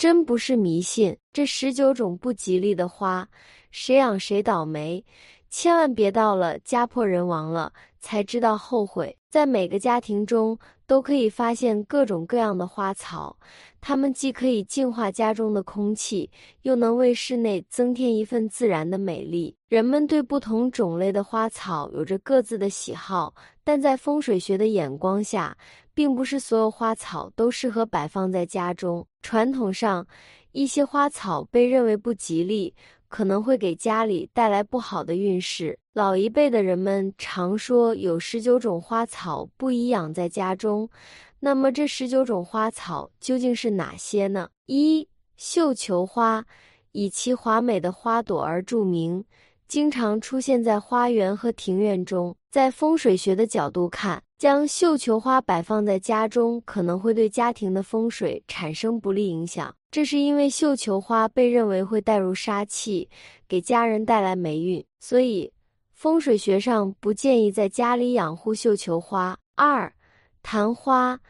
真不是迷信。这十九种不吉利的花，谁养谁倒霉，千万别到了家破人亡了才知道后悔。在每个家庭中都可以发现各种各样的花草，它们既可以净化家中的空气，又能为室内增添一份自然的美丽。人们对不同种类的花草有着各自的喜好，但在风水学的眼光下，并不是所有花草都适合摆放在家中。传统上，一些花草被认为不吉利。可能会给家里带来不好的运势。老一辈的人们常说有十九种花草不宜养在家中，那么这十九种花草究竟是哪些呢？一、绣球花，以其华美的花朵而著名，经常出现在花园和庭院中。在风水学的角度看，将绣球花摆放在家中，可能会对家庭的风水产生不利影响。这是因为绣球花被认为会带入杀气，给家人带来霉运，所以风水学上不建议在家里养护绣球花。二，昙花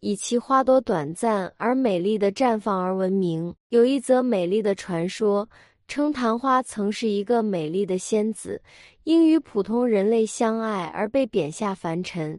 以其花朵短暂而美丽的绽放而闻名。有一则美丽的传说，称昙花曾是一个美丽的仙子，因与普通人类相爱而被贬下凡尘，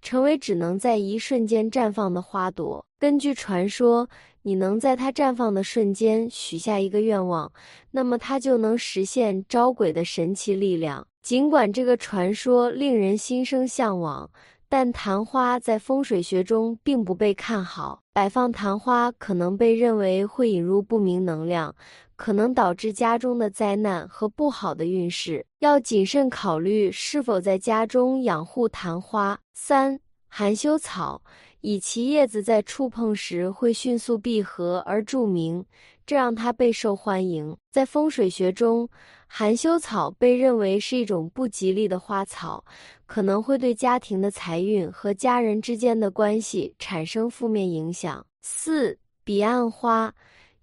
成为只能在一瞬间绽放的花朵。根据传说。你能在它绽放的瞬间许下一个愿望，那么它就能实现招鬼的神奇力量。尽管这个传说令人心生向往，但昙花在风水学中并不被看好。摆放昙花可能被认为会引入不明能量，可能导致家中的灾难和不好的运势，要谨慎考虑是否在家中养护昙花。三、含羞草。以其叶子在触碰时会迅速闭合而著名，这让它备受欢迎。在风水学中，含羞草被认为是一种不吉利的花草，可能会对家庭的财运和家人之间的关系产生负面影响。四、彼岸花，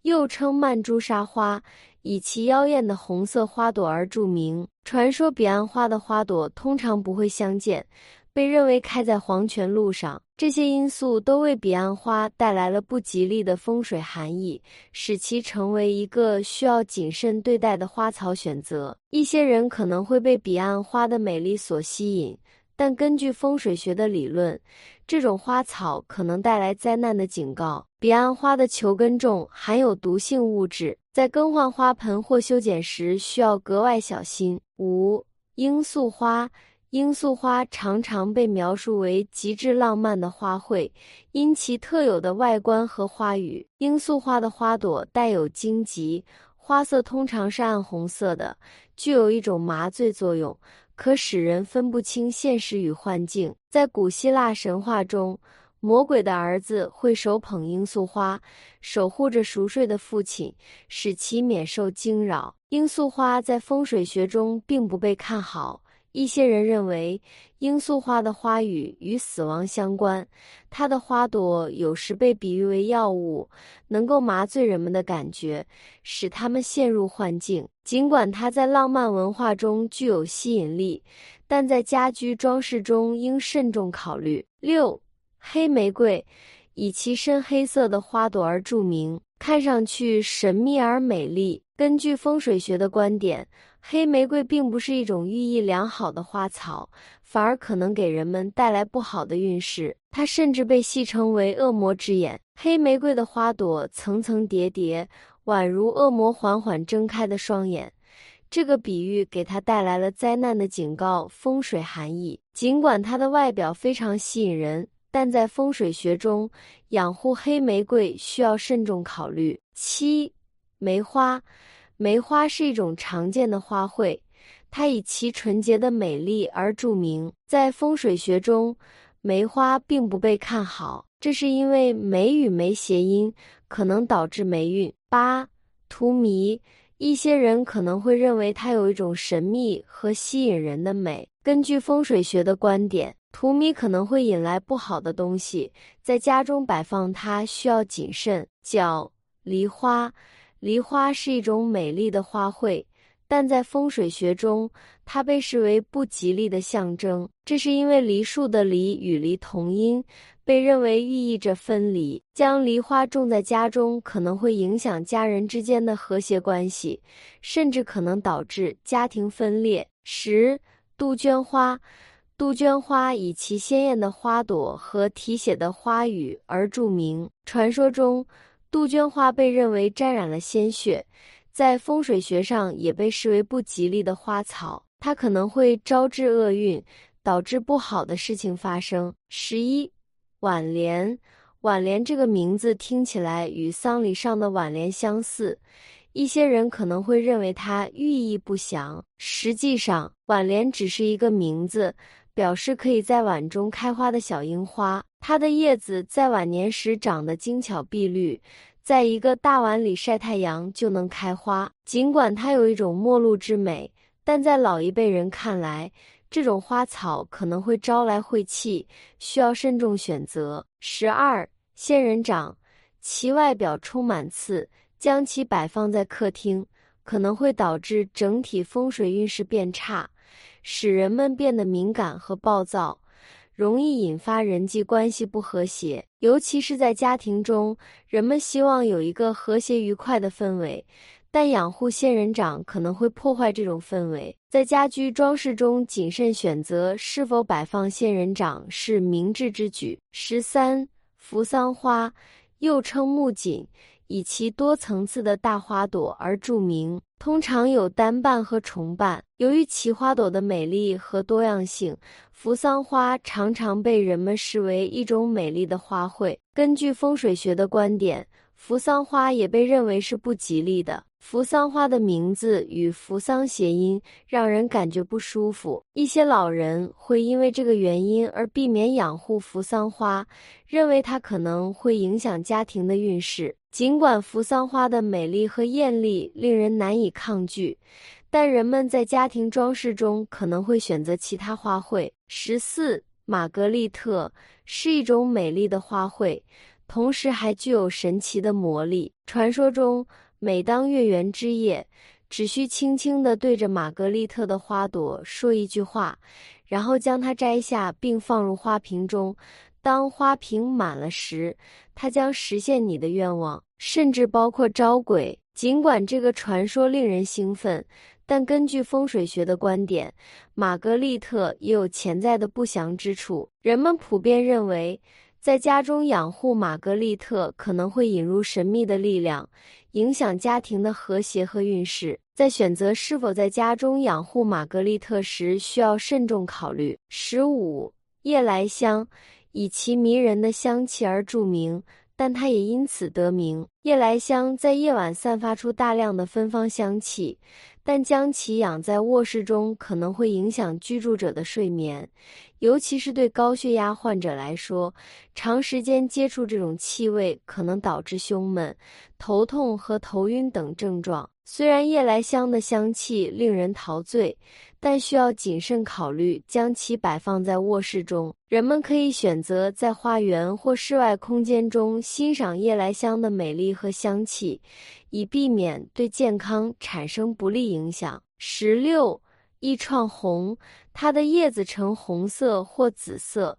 又称曼珠沙花，以其妖艳的红色花朵而著名。传说彼岸花的花朵通常不会相见。被认为开在黄泉路上，这些因素都为彼岸花带来了不吉利的风水含义，使其成为一个需要谨慎对待的花草选择。一些人可能会被彼岸花的美丽所吸引，但根据风水学的理论，这种花草可能带来灾难的警告。彼岸花的球根中含有毒性物质，在更换花盆或修剪时需要格外小心。五罂粟花。罂粟花常常被描述为极致浪漫的花卉，因其特有的外观和花语。罂粟花的花朵带有荆棘，花色通常是暗红色的，具有一种麻醉作用，可使人分不清现实与幻境。在古希腊神话中，魔鬼的儿子会手捧罂粟花，守护着熟睡的父亲，使其免受惊扰。罂粟花在风水学中并不被看好。一些人认为，罂粟花的花语与死亡相关。它的花朵有时被比喻为药物，能够麻醉人们的感觉，使他们陷入幻境。尽管它在浪漫文化中具有吸引力，但在家居装饰中应慎重考虑。六，黑玫瑰以其深黑色的花朵而著名，看上去神秘而美丽。根据风水学的观点。黑玫瑰并不是一种寓意良好的花草，反而可能给人们带来不好的运势。它甚至被戏称为“恶魔之眼”。黑玫瑰的花朵层层叠叠，宛如恶魔缓缓睁开的双眼。这个比喻给它带来了灾难的警告风水含义。尽管它的外表非常吸引人，但在风水学中，养护黑玫瑰需要慎重考虑。七，梅花。梅花是一种常见的花卉，它以其纯洁的美丽而著名。在风水学中，梅花并不被看好，这是因为梅与梅谐音，可能导致霉运。八荼蘼，一些人可能会认为它有一种神秘和吸引人的美。根据风水学的观点，荼蘼可能会引来不好的东西，在家中摆放它需要谨慎。角梨花。梨花是一种美丽的花卉，但在风水学中，它被视为不吉利的象征。这是因为梨树的“梨”与“梨”同音，被认为寓意着分离。将梨花种在家中，可能会影响家人之间的和谐关系，甚至可能导致家庭分裂。十、杜鹃花。杜鹃花以其鲜艳的花朵和题写的花语而著名。传说中，杜鹃花被认为沾染了鲜血，在风水学上也被视为不吉利的花草。它可能会招致厄运，导致不好的事情发生。十一，挽联。挽联这个名字听起来与丧礼上的挽联相似。一些人可能会认为它寓意不详，实际上，挽联只是一个名字。表示可以在碗中开花的小樱花，它的叶子在晚年时长得精巧碧绿，在一个大碗里晒太阳就能开花。尽管它有一种陌路之美，但在老一辈人看来，这种花草可能会招来晦气，需要慎重选择。十二，仙人掌，其外表充满刺，将其摆放在客厅，可能会导致整体风水运势变差。使人们变得敏感和暴躁，容易引发人际关系不和谐，尤其是在家庭中，人们希望有一个和谐愉快的氛围，但养护仙人掌可能会破坏这种氛围。在家居装饰中，谨慎选择是否摆放仙人掌是明智之举。十三，扶桑花，又称木槿。以其多层次的大花朵而著名，通常有单瓣和重瓣。由于其花朵的美丽和多样性，扶桑花常常被人们视为一种美丽的花卉。根据风水学的观点，扶桑花也被认为是不吉利的。扶桑花的名字与扶桑谐音，让人感觉不舒服。一些老人会因为这个原因而避免养护扶桑花，认为它可能会影响家庭的运势。尽管扶桑花的美丽和艳丽令人难以抗拒，但人们在家庭装饰中可能会选择其他花卉。十四，玛格丽特是一种美丽的花卉，同时还具有神奇的魔力。传说中，每当月圆之夜，只需轻轻地对着玛格丽特的花朵说一句话，然后将它摘下并放入花瓶中。当花瓶满了时，它将实现你的愿望，甚至包括招鬼。尽管这个传说令人兴奋，但根据风水学的观点，玛格丽特也有潜在的不祥之处。人们普遍认为，在家中养护玛格丽特可能会引入神秘的力量，影响家庭的和谐和运势。在选择是否在家中养护玛格丽特时，需要慎重考虑。十五，夜来香。以其迷人的香气而著名，但它也因此得名。夜来香在夜晚散发出大量的芬芳香气，但将其养在卧室中可能会影响居住者的睡眠，尤其是对高血压患者来说，长时间接触这种气味可能导致胸闷、头痛和头晕等症状。虽然夜来香的香气令人陶醉，但需要谨慎考虑将其摆放在卧室中。人们可以选择在花园或室外空间中欣赏夜来香的美丽和香气，以避免对健康产生不利影响。十六，一串红，它的叶子呈红色或紫色。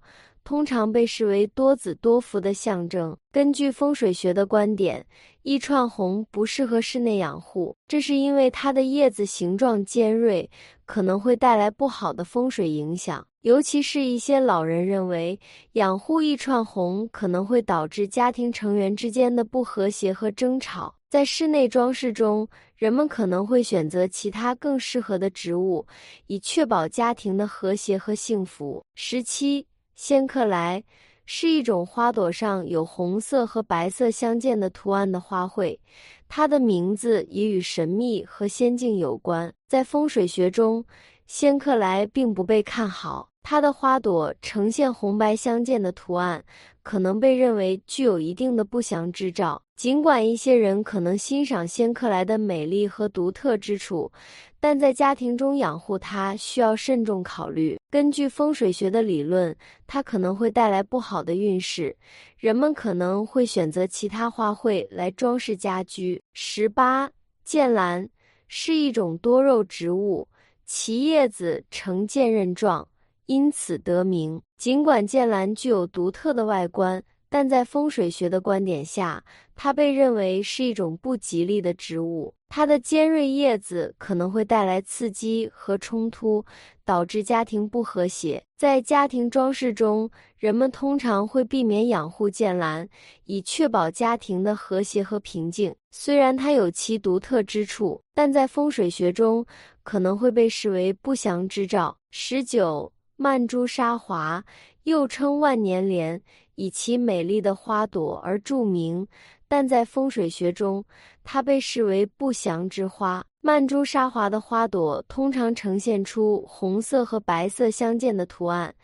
通常被视为多子多福的象征。根据风水学的观点，一串红不适合室内养护，这是因为它的叶子形状尖锐，可能会带来不好的风水影响。尤其是一些老人认为，养护一串红可能会导致家庭成员之间的不和谐和争吵。在室内装饰中，人们可能会选择其他更适合的植物，以确保家庭的和谐和幸福。十七。仙客来是一种花朵上有红色和白色相间的图案的花卉，它的名字也与神秘和仙境有关。在风水学中，仙客来并不被看好。它的花朵呈现红白相间的图案，可能被认为具有一定的不祥之兆。尽管一些人可能欣赏仙客来的美丽和独特之处，但在家庭中养护它需要慎重考虑。根据风水学的理论，它可能会带来不好的运势，人们可能会选择其他花卉来装饰家居。十八，剑兰是一种多肉植物，其叶子呈剑刃状。因此得名。尽管剑兰具有独特的外观，但在风水学的观点下，它被认为是一种不吉利的植物。它的尖锐叶子可能会带来刺激和冲突，导致家庭不和谐。在家庭装饰中，人们通常会避免养护剑兰，以确保家庭的和谐和平静。虽然它有其独特之处，但在风水学中可能会被视为不祥之兆。十九，曼珠沙华又称万年莲，以其美丽的花朵而著名。但在风水学中，它被视为不祥之花。曼珠沙华的花朵通常呈现出红色和白色相间的图案，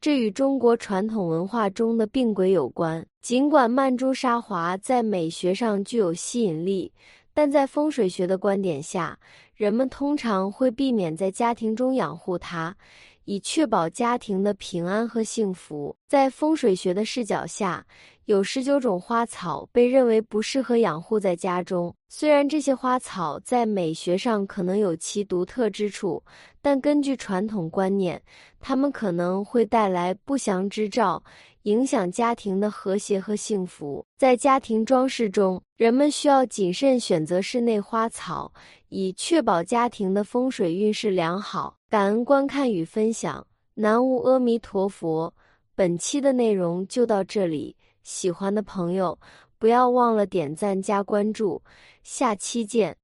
这与中国传统文化中的并轨有关。尽管曼珠沙华在美学上具有吸引力，但在风水学的观点下，人们通常会避免在家庭中养护它。以确保家庭的平安和幸福。在风水学的视角下，有十九种花草被认为不适合养护在家中。虽然这些花草在美学上可能有其独特之处，但根据传统观念，它们可能会带来不祥之兆，影响家庭的和谐和幸福。在家庭装饰中，人们需要谨慎选择室内花草，以确保家庭的风水运势良好。感恩观看与分享，南无阿弥陀佛。本期的内容就到这里，喜欢的朋友不要忘了点赞加关注，下期见。